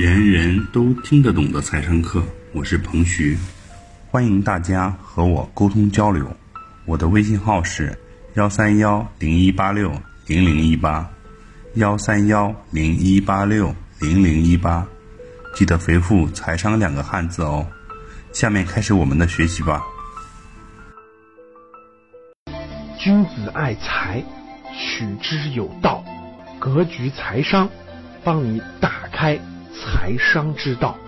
人人都听得懂的财商课，我是彭徐，欢迎大家和我沟通交流。我的微信号是幺三幺零一八六零零一八，幺三幺零一八六零零一八，记得回复“财商”两个汉字哦。下面开始我们的学习吧。君子爱财，取之有道。格局财商，帮你打开财商之道。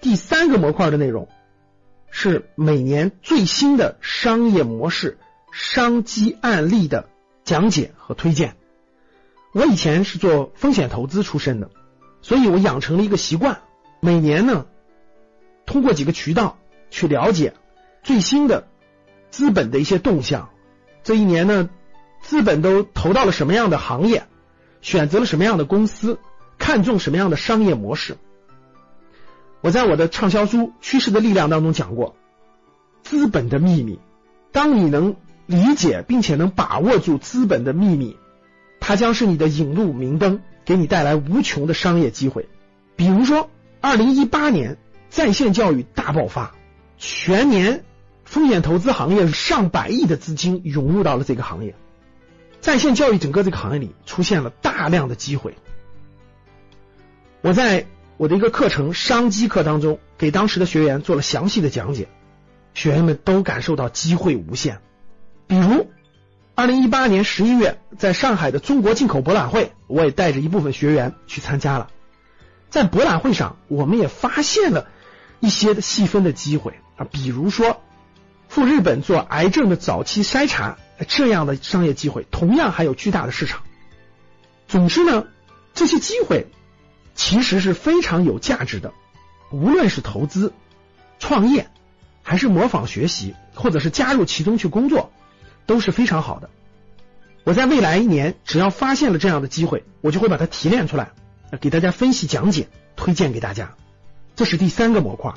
第三个模块的内容是每年最新的商业模式、商机案例的讲解和推荐。我以前是做风险投资出身的，所以我养成了一个习惯，每年呢通过几个渠道去了解最新的资本的一些动向。这一年呢。资本都投到了什么样的行业，选择了什么样的公司，看重什么样的商业模式？我在我的畅销书《趋势的力量》当中讲过，资本的秘密。当你能理解并且能把握住资本的秘密，它将是你的引路明灯，给你带来无穷的商业机会。比如说，二零一八年在线教育大爆发，全年风险投资行业上百亿的资金涌入到了这个行业。在线教育整个这个行业里出现了大量的机会。我在我的一个课程《商机课》当中，给当时的学员做了详细的讲解，学员们都感受到机会无限。比如，二零一八年十一月，在上海的中国进口博览会，我也带着一部分学员去参加了。在博览会上，我们也发现了一些细分的机会啊，比如说赴日本做癌症的早期筛查。这样的商业机会同样还有巨大的市场。总之呢，这些机会其实是非常有价值的。无论是投资、创业，还是模仿学习，或者是加入其中去工作，都是非常好的。我在未来一年，只要发现了这样的机会，我就会把它提炼出来，给大家分析讲解，推荐给大家。这是第三个模块。